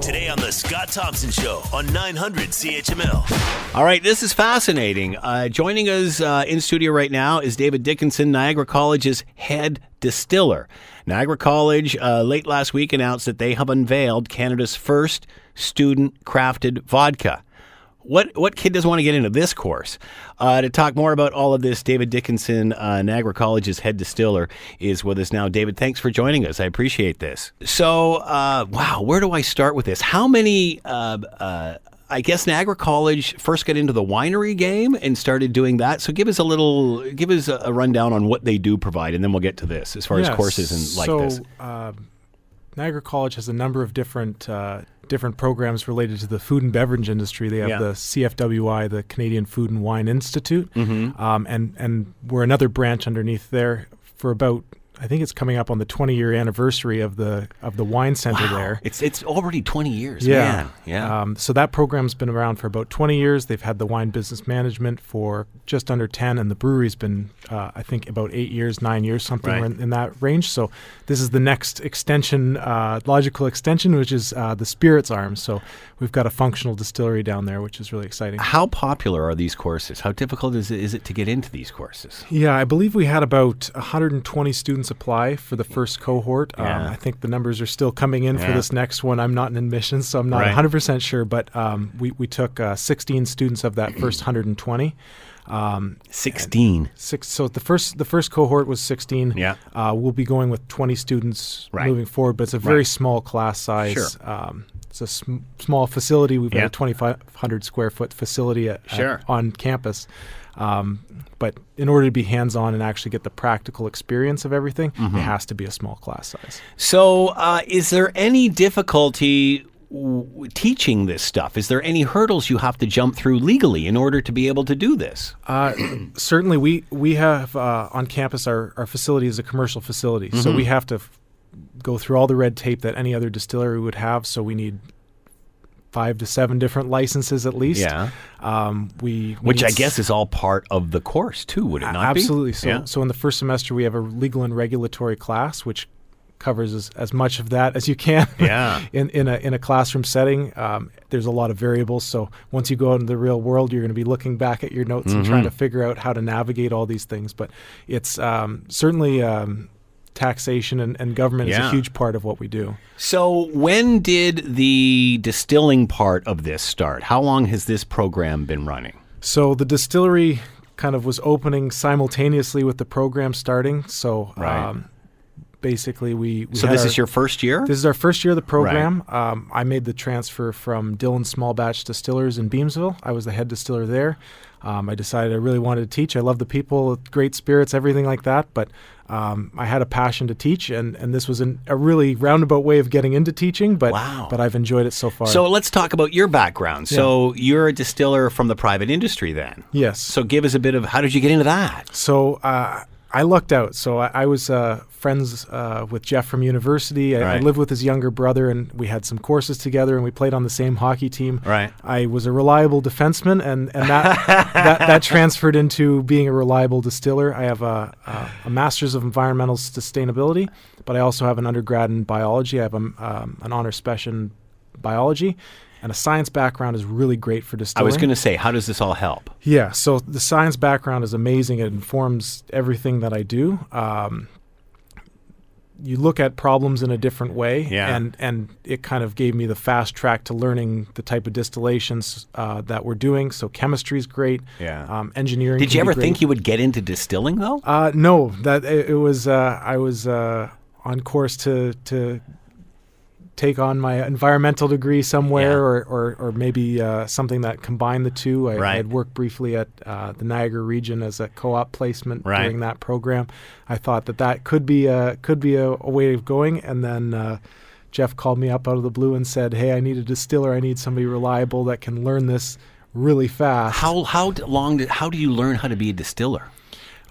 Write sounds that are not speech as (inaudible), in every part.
Today on the Scott Thompson Show on 900 CHML. All right, this is fascinating. Uh, joining us uh, in studio right now is David Dickinson, Niagara College's head distiller. Niagara College uh, late last week announced that they have unveiled Canada's first student crafted vodka. What what kid doesn't want to get into this course? Uh, to talk more about all of this, David Dickinson, uh, Niagara College's head distiller, is with us now. David, thanks for joining us. I appreciate this. So, uh, wow, where do I start with this? How many? Uh, uh, I guess Niagara College first got into the winery game and started doing that. So, give us a little, give us a, rundown on what they do provide, and then we'll get to this as far as courses and like so, this. um, Niagara College has a number of different uh, different programs related to the food and beverage industry. They have Yeah. the CFWI, the Canadian Food and Wine Institute, Mm-hmm. um, and and we're another branch underneath there for about. I think it's coming up on the 20 year anniversary of the of the wine center Wow. there. It's it's already twenty years. Yeah, man. yeah. Um, so that program's been around for about 20 years. They've had the wine business management for just under 10, and the brewery's been, uh, I think, about eight years, nine years, something Right. in, in that range. So this is the next extension, uh, logical extension, which is uh, the spirits arm. So we've got a functional distillery down there, which is really exciting. How popular are these courses? How difficult is it, is it to get into these courses? Yeah, I believe we had about 120 students apply for the first cohort. Yeah. Um, I think the numbers are still coming in for this next one. I'm not in admissions, so I'm not Right. 100% sure, but um, we, we took uh, 16 students of that first (clears throat) 120. Um, Sixteen. six, so the first the first cohort was 16. Yeah. Uh, we'll be going with 20 students Right. moving forward, but it's a very Right. small class size. Sure. Um, it's a sm- small facility. We've Yeah. got a 2,500 square foot facility at, at- on campus. Um, but in order to be hands on and actually get the practical experience of everything, Mm-hmm. it has to be a small class size. So, uh, is there any difficulty w- teaching this stuff? Is there any hurdles you have to jump through legally in order to be able to do this? Uh, certainly, we we have uh, on campus our, our facility is a commercial facility, so Mm-hmm. we have to f- go through all the red tape that any other distillery would have. So we need five to seven different licenses at least. Yeah. Um, we we Which I guess is all part of the course too, would it not be? absolutely. So Yeah. so in the first semester we have a legal and regulatory class, which covers as, as much of that as you can. (laughs) Yeah. in in a in a classroom setting, um, there's a lot of variables. So once you go out into the real world, you're going to be looking back at your notes and Mm-hmm. trying to figure out how to navigate all these things. But it's um, certainly um, taxation and, and government is a huge part of what we do. So, when did the distilling part of this start? How long has this program been running? So the distillery kind of was opening simultaneously with the program starting. So Right. um, basically, we, we So, this our- is your first year? This is our first year of the program. Um, I made the transfer from Dillon Small Batch Distillers in Beamsville. I was the head distiller there. Um, I decided I really wanted to teach. I love the people, great spirits, everything like that. But um, I had a passion to teach, and, and this was an, a really roundabout way of getting into teaching. But Wow. but I've enjoyed it so far. So, let's talk about your background. So, you're a distiller from the private industry then? yes. So, give us a bit of how did you get into that? So uh, I lucked out. So I, I was uh, friends uh, with Jeff from university. I, I lived with his younger brother, and we had some courses together, and we played on the same hockey team. Right. I was a reliable defenseman, and and that (laughs) that, that transferred into being a reliable distiller. I have a, a, a master's of environmental sustainability, but I also have an undergrad in biology. I have a, um, an honor special in biology. And a science background is really great for distilling. I was going to say, how does this all help? Yeah, so the science background is amazing. It informs everything that I do. Um, you look at problems in a different way, Yeah. and and it kind of gave me the fast track to learning the type of distillations uh, that we're doing. So chemistry is great. Yeah. Um, engineering. Did you ever think you would get into distilling though? Uh, no, that it, it was. Uh, I was uh, on course to to take on my environmental degree somewhere, Yeah. or, or or maybe uh, something that combined the two. I, Right. I had worked briefly at uh, the Niagara region as a co-op placement Right. during that program. I thought that that could be a could be a, a way of going, and then. Uh, Jeff called me up out of the blue and said, "Hey, I need a distiller. I need somebody reliable that can learn this really fast." How how long? Did, how do you learn how to be a distiller?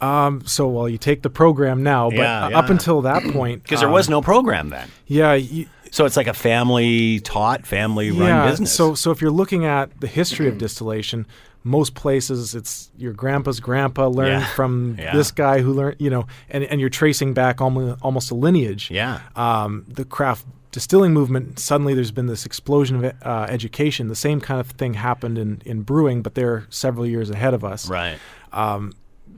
Um, so, well, you take the program now, but Yeah, uh, yeah. up until that point, (clears throat) Because there um, was no program then. yeah, you, So it's like a family taught, family run yeah. business. So, so if you're looking at the history of distillation, most places it's your grandpa's grandpa learned Yeah, from yeah. this guy who learned, you know, and, and you're tracing back almost almost a lineage. yeah, Um, the craft distilling movement, suddenly there's been this explosion of uh, education. The same kind of thing happened in, in brewing, but they're several years ahead of us. Right. Um,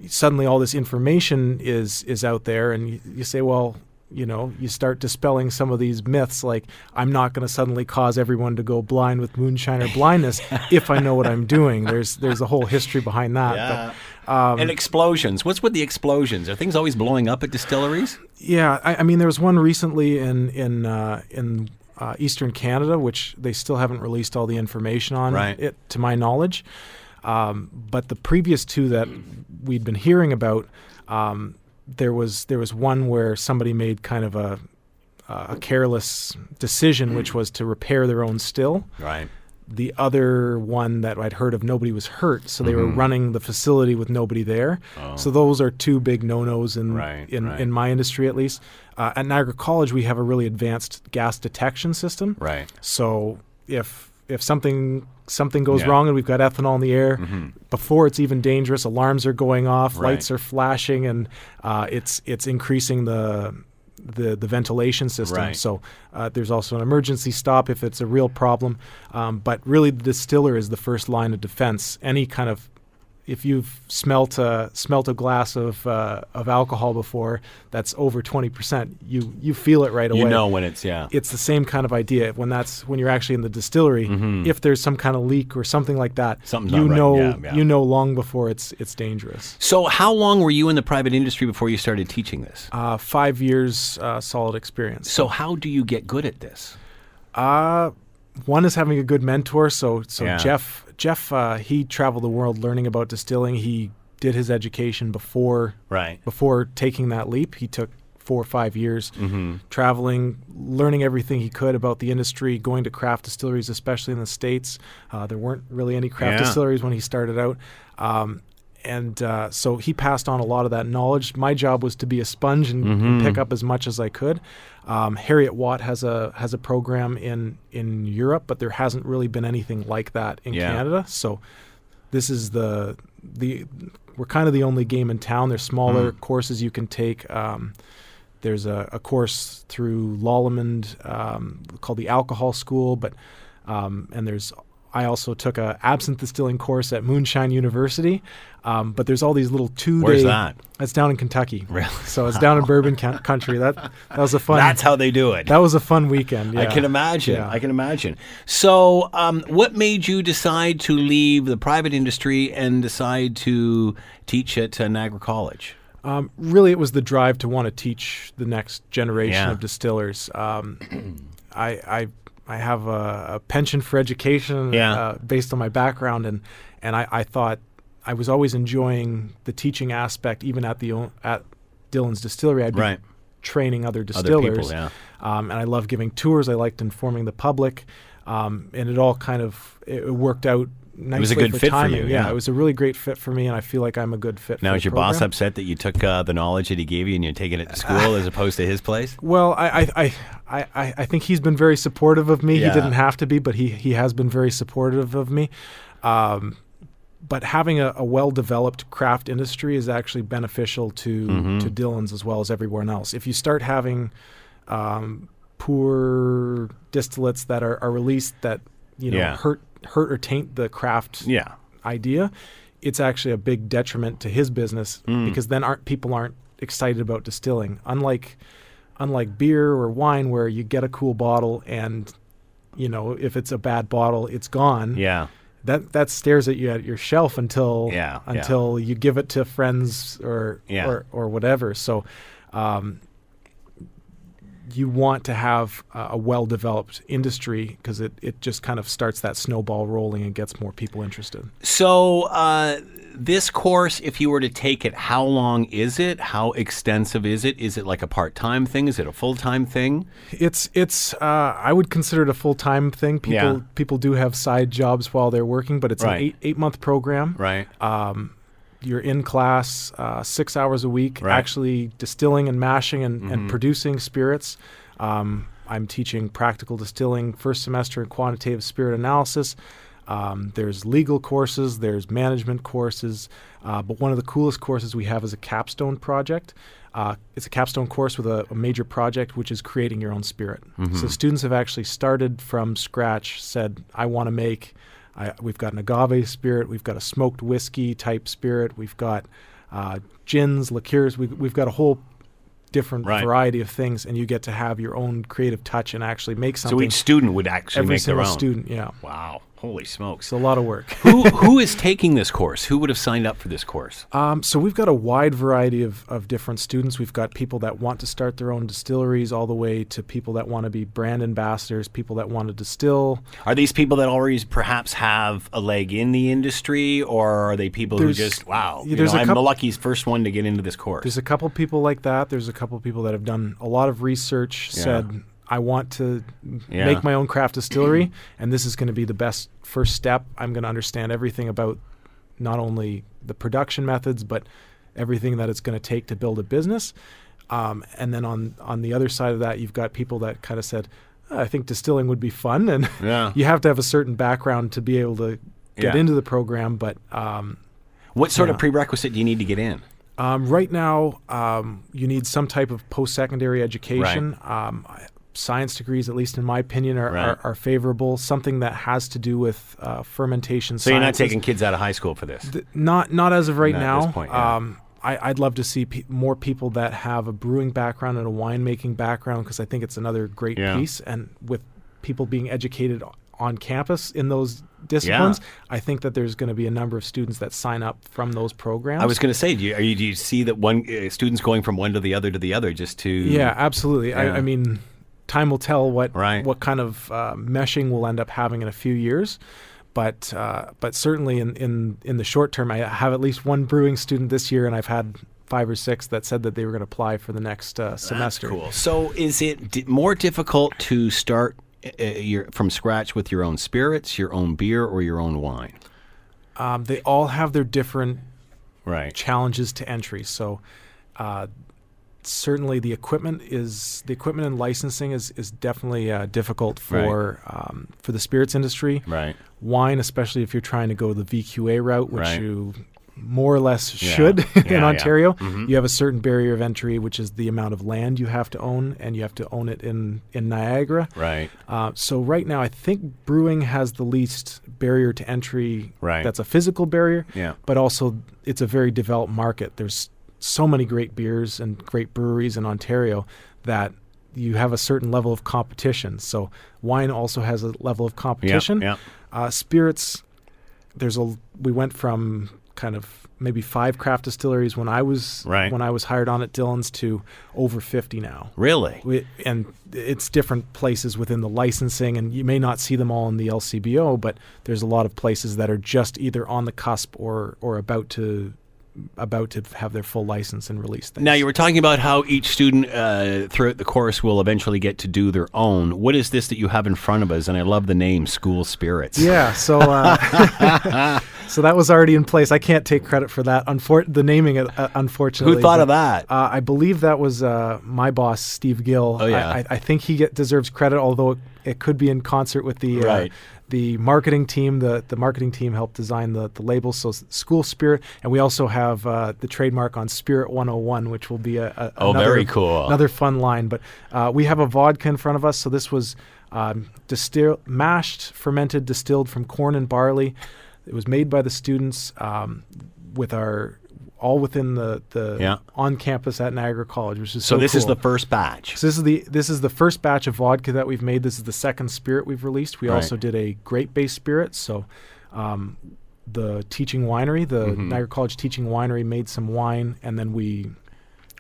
suddenly, all this information is is out there, and you, you say, well, you know, you start dispelling some of these myths like I'm not going to suddenly cause everyone to go blind with moonshine or (laughs) blindness if I know what I'm doing. There's there's a whole history behind that. Yeah. But, um, and explosions. What's with the explosions? Are things always blowing up at distilleries? Yeah, I, I mean, there was one recently in in uh, in uh, Eastern Canada, which they still haven't released all the information on right. it, to my knowledge. Um, but the previous two that we'd been hearing about, um, there was there was one where somebody made kind of a a careless decision, which was to repair their own still. Right. The other one that I'd heard of, nobody was hurt, so they Mm-hmm. were running the facility with nobody there. Oh. So those are two big no-nos in Right, in, right. in my industry, at least. Uh, at Niagara College, we have a really advanced gas detection system. Right. So if if something something goes Yeah. Mm-hmm. wrong and we've got ethanol in the air, before it's even dangerous, alarms are going off, Right. lights are flashing, and uh, it's it's increasing the the, the ventilation system. Right. So uh, there's also an emergency stop if it's a real problem. Um, but really, the distiller is the first line of defense. Any kind of if you've smelt a smelt a glass of uh, of alcohol before that's over twenty percent, you you feel it right away You know when it's yeah. it's the same kind of idea when that's when you're actually in the distillery if there's some kind of leak or something like that Mm-hmm. Something's you not right. know Yeah, yeah. you know long before it's it's dangerous so how long were you in the private industry before you started teaching this? uh, five years uh, solid experience So how do you get good at this? uh, one is having a good mentor so so Yeah. Jeff Jeff uh, he traveled the world learning about distilling he did his education before Right. before taking that leap. He took four or five years Mm-hmm. traveling, learning everything he could about the industry, going to craft distilleries, especially in the States. Uh, there weren't really any craft Yeah. distilleries when he started out. Um, and uh, so he passed on a lot of that knowledge. My job was to be a sponge and, Mm-hmm. and pick up as much as I could. Um, Heriot-Watt has a has a program in in Europe, but there hasn't really been anything like that in Yeah. Canada. So this is the the we're kind of the only game in town. There's smaller Mm. courses you can take. Um, there's a, a course through Lallemand um, called the Alcohol School, but um, and there's I also took a absinthe distilling course at Moonshine University. Um, but there's all these little two Where's that? That's down in Kentucky. Really? So it's down in Bourbon (laughs) country. That that was a fun. That's how they do it. that was a fun weekend. I can imagine. Yeah. I can imagine. So, um, what made you decide to leave the private industry and decide to teach at uh, Niagara College? Um, really, it was the drive to want to teach the next generation Yeah. of distillers. Um, (clears throat) I, I I have a, a penchant for education Yeah. uh, based on my background, and and I, I thought I was always enjoying the teaching aspect, even at the at Dillon's Distillery. I'd be Right. training other Other distillers, people, yeah. um, and I love giving tours. I liked informing the public, um, and it all kind of it worked out. Nicely was a good for fit for you, yeah. it was a really great fit for me, and I feel like I'm a good fit. Now, for is your boss upset that you took uh, the knowledge that he gave you and you're taking it to school as opposed to his place? (laughs) Well, I, I, I, I, think he's been very supportive of me. Yeah. He didn't have to be, but he, he has been very supportive of me. Um, but having a, a well-developed craft industry is actually beneficial to Mm-hmm. to Dillon's as well as everyone else. If you start having um, poor distillates that are, are released that you know Yeah. hurt hurt or taint the craft Yeah. idea, it's actually a big detriment to his business Mm. because then aren't people aren't excited about distilling. Unlike unlike beer or wine where you get a cool bottle and you know if it's a bad bottle it's gone. Yeah. That that stares at you at your shelf until Yeah, yeah. until you give it to friends or Yeah. or or whatever. So um, you want to have a, a well-developed industry because it, it just kind of starts that snowball rolling and gets more people interested. So, uh, this course, if you were to take it, how long is it? How extensive is it? Is it like a part time thing? Is it a full time thing? It's it's uh, I would consider it a full time thing. People Yeah. people do have side jobs while they're working, but it's Right. an eight eight month program. Right. Um, you're in class uh, six hours a week, Right. Mm-hmm. actually distilling and mashing and, and producing spirits. Um, I'm teaching practical distilling first semester in quantitative spirit analysis. Um, there's legal courses, there's management courses, uh, but one of the coolest courses we have is a capstone project. Uh, it's a capstone course with a, a major project, which is creating your own spirit. Mm-hmm. So students have actually started from scratch. Said, "I want to make." I, we've got an agave spirit. We've got a smoked whiskey type spirit. We've got uh, gins, liqueurs. We, we've got a whole different Right. variety of things, and you get to have your own creative touch and actually make something. So each student would actually every make their single own. student, yeah. Wow. Holy smokes. It's a lot of work. (laughs) who who is taking this course? Who would have signed up for this course? Um, so we've got a wide variety of, of different students. We've got people that want to start their own distilleries, all the way to people that want to be brand ambassadors, people that want to distill. Are these people that already perhaps have a leg in the industry, or are they people There's- who just wow? You know, I'm the lucky first one to get into this course. There's a couple people like that. There's a couple people that have done a lot of research, Yeah. said, I want to Yeah. make my own craft distillery, and this is going to be the best first step. I'm going to understand everything about not only the production methods, but everything that it's going to take to build a business. Um, and then on on the other side of that, you've got people that kind of said, I think distilling would be fun, and Yeah. (laughs) you have to have a certain background to be able to get Yeah. into the program. But um, what sort of prerequisite do you need to get in? um, right now, um, you need some type of post-secondary education. Um, I- science degrees, at least in my opinion, are, Right. are, are favorable. Something that has to do with uh, fermentation. So you're not taking kids out of high school for this. Th- not not as of right Not at this now. point, yeah. um, I, I'd love to see pe- more people that have a brewing background and a winemaking background because I think it's another great Yeah. piece. And with people being educated on campus in those disciplines, I think that there's going to be a number of students that sign up from those programs. I was going to say, do you, are you, do you see that one uh, students going from one to the other to the other just to Yeah, absolutely. Yeah. I, I mean, time will tell what Right. what kind of uh, meshing we'll end up having in a few years. But uh, but certainly in, in in the short term, I have at least one brewing student this year, and I've had five or six that said that they were going to apply for the next uh, semester. Cool. So, is it di- more difficult to start uh, your, from scratch with your own spirits, your own beer, or your own wine? Um, they all have their different Right. challenges to entry. So uh, certainly the equipment is the equipment and licensing is is definitely uh, difficult for um, for the spirits industry. Right. Wine, especially if you're trying to go the VQA route, which Right. you more or less Yeah. should Yeah, (laughs) in yeah. Ontario. Mhm. You have a certain barrier of entry, which is the amount of land you have to own, and you have to own it in in Niagara. Right. Uh, so right now, I think brewing has the least barrier to entry. Right. That's a physical barrier. Yeah. But also, it's a very developed market. There's so many great beers and great breweries in Ontario that you have a certain level of competition. So wine also has a level of competition. yeah. Uh, spirits, there's a. We went from kind of maybe five craft distilleries when I was Right. when I was hired on at Dillon's to over 50 now. Really? We, and it's different places within the licensing, and you may not see them all in the LCBO, but there's a lot of places that are just either on the cusp or or about to about to have their full license and release things. Now you were talking about how each student uh, throughout the course will eventually get to do their own. What is this that you have in front of us? And I love the name School Spirits. yeah, so uh, (laughs) (laughs) so that was already in place. I can't take credit for that. Unfor- the naming, it, uh, unfortunately. Who thought but, of that? Uh, I believe that was uh, my boss, Steve Gill. Oh, yeah. I, I, think he get, deserves credit, although it, it could be in concert with the uh, Right. the marketing team. The the marketing team helped design the the label. So School Spirit, and we also have uh, the trademark on Spirit 101, which will be a, a Oh, another, very cool. another fun line. But uh, we have a vodka in front of us. So this was um, distill- mashed, fermented, distilled from corn and barley. It was made by the students um, with our all within the the Yeah. on campus at Niagara College, which is so so this is the first batch. So this is the this is the first batch of vodka that we've made. This is the second spirit we've released. We Right. also did a grape based spirit. So um, the teaching winery, the Mm-hmm. Niagara College teaching winery, made some wine, and then we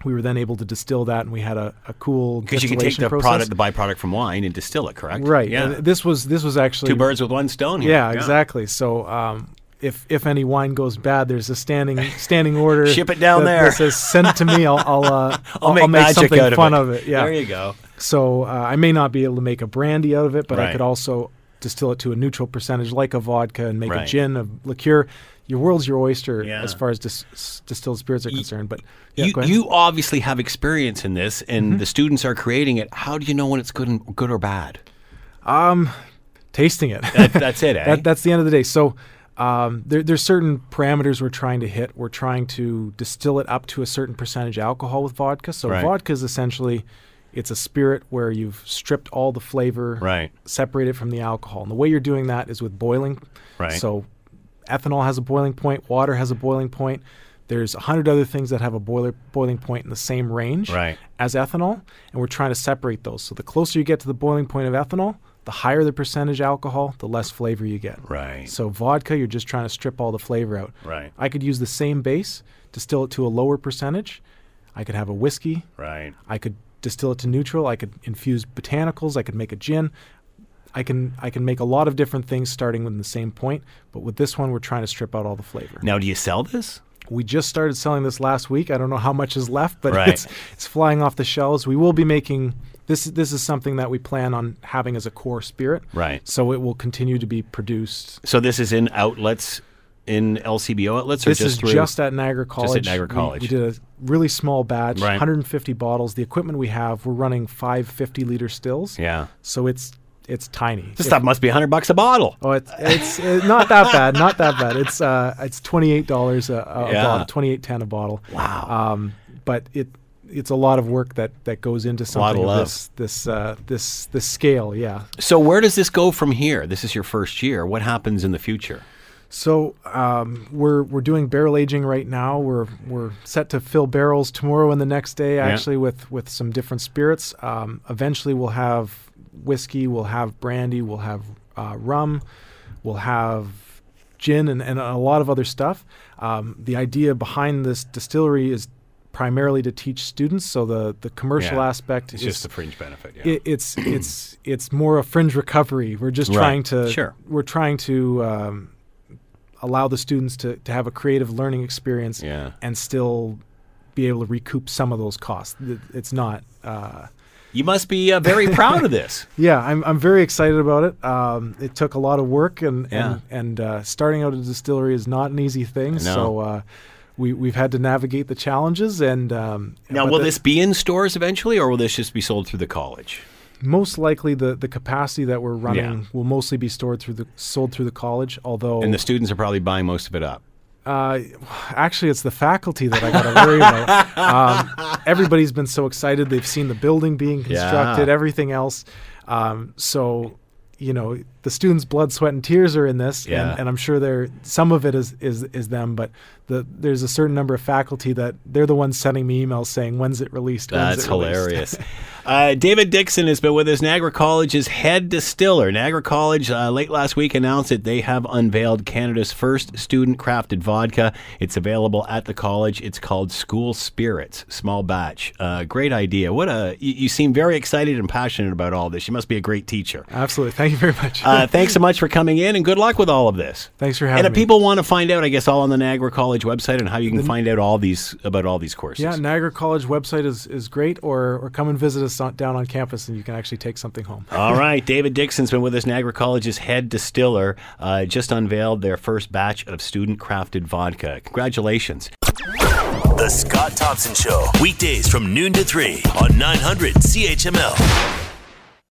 we were then able to distill that, and we had a, a cool Because you can take the process. product, the byproduct from wine, and distill it. Correct? right. Yeah. And this was this was actually Two birds with one stone. Here. yeah, exactly. So um, if if any wine goes bad, there's a standing (laughs) standing order. Ship it down that- there. That says send it to me. I'll I'll, uh, (laughs) I'll make magic something out of fun it. of it. Yeah. There you go. So uh, I may not be able to make a brandy out of it, but Right. I could also distill it to a neutral percentage, like a vodka, and make Right. a gin, a liqueur. Your world's your oyster Yeah. as far as dis- s- distilled spirits are concerned. But yeah, you. Mm-hmm. you obviously have experience in this, and the students are creating it. How do you know when it's good, and, good or bad? tasting it. That, that's it, (laughs) eh? that, that's the end of the day. So Um, there, there's certain parameters we're trying to hit. We're trying to distill it up to a certain percentage alcohol with vodka. So Right. vodka is essentially it's a spirit where you've stripped all the flavor, Right. separated from the alcohol. And the way you're doing that is with boiling. Right. So ethanol has a boiling point, water has a boiling point. There's a hundred other things that have a boiler boiling point in the same range Right. as ethanol, and we're trying to separate those. So the closer you get to the boiling point of ethanol, the higher the percentage alcohol, the less flavor you get. Right. So vodka, you're just trying to strip all the flavor out. Right. I could use the same base, distill it to a lower percentage. I could have a whiskey. Right. I could distill it to neutral. I could infuse botanicals. I could make a gin. I can I can make a lot of different things starting with the same point. But with this one, we're trying to strip out all the flavor. Now, do you sell this? We just started selling this last week. I don't know how much is left, but Right. it's it's flying off the shelves. We will be making this. This is something that we plan on having as a core spirit. Right. So it will continue to be produced. So this is in outlets, in LCBO outlets, or This just is through? just at Niagara College. Just at Niagara College. We, did a really small batch, Right. 150 bottles. The equipment we have, we're running 550 liter stills. yeah. So it's it's tiny. This If- stuff must be hundred bucks a bottle. Oh, it's it's uh, not that bad, not that bad. It's uh, it's twenty eight dollars a, a Yeah. bottle, twenty eight ten a bottle. Wow. Um, but it it's a lot of work that that goes into lot of something of this this uh, this this scale. Yeah. So where does this go from here? This is your first year. What happens in the future? So um, we're we're doing barrel aging right now. We're we're set to fill barrels tomorrow and the next day, actually, with with some different spirits. Um, eventually, we'll have whiskey, we'll have brandy, we'll have uh, rum, we'll have gin, and, and a lot of other stuff. Um, the idea behind this distillery is primarily to teach students. So the the commercial Yeah. aspect is just a fringe benefit. Yeah. it, it's it's it's more a fringe recovery. We're just Right. trying to Sure. we're trying to um, allow the students to, to have a creative learning experience Yeah. and still be able to recoup some of those costs. It's not. Uh, you must be uh, very proud of this. (laughs) yeah, I'm I'm very excited about it. Um, it took a lot of work and Yeah. and, and uh, starting out a distillery is not an easy thing. So. Uh, we, we've had to navigate the challenges and um, Now, will this be in stores eventually, or will this just be sold through the college? most likely the, the capacity that we're running Yeah. will mostly be stored through the sold through the college. Although And the students are probably buying most of it up. Uh, actually, it's the faculty that I got to worry about. Um, everybody's been so excited; they've seen the building being constructed, Yeah. everything else. Um, so, you know, the students' blood, sweat, and tears are in this, Yeah. and, and I'm sure they're some of it is is is them, but the there's a certain number of faculty that they're the ones sending me emails saying, "When's it released?" When's That's it released?" hilarious. (laughs) uh, David Dixon has been with us, Niagara College's head distiller. Niagara College uh, late last week announced that they have unveiled Canada's first student crafted vodka. It's available at the college. It's called School Spirits, small batch. Uh, great idea. What a you, you seem very excited and passionate about all this. You must be a great teacher. Absolutely. Thank you very much. Uh, thanks so much for coming in, and good luck with all of this. Thanks for having me. And if people want to find out, I guess all on the Niagara College website and how you can find out all these about all these courses. Yeah, Niagara College website is, is great, or, or come and visit us on, down on campus and you can actually take something home. (laughs) All right, David Dixon's been with us, Niagara College's head distiller. Uh, just unveiled their first batch of student crafted vodka. Congratulations. The Scott Thompson Show, weekdays from noon to 3 on 900 CHML.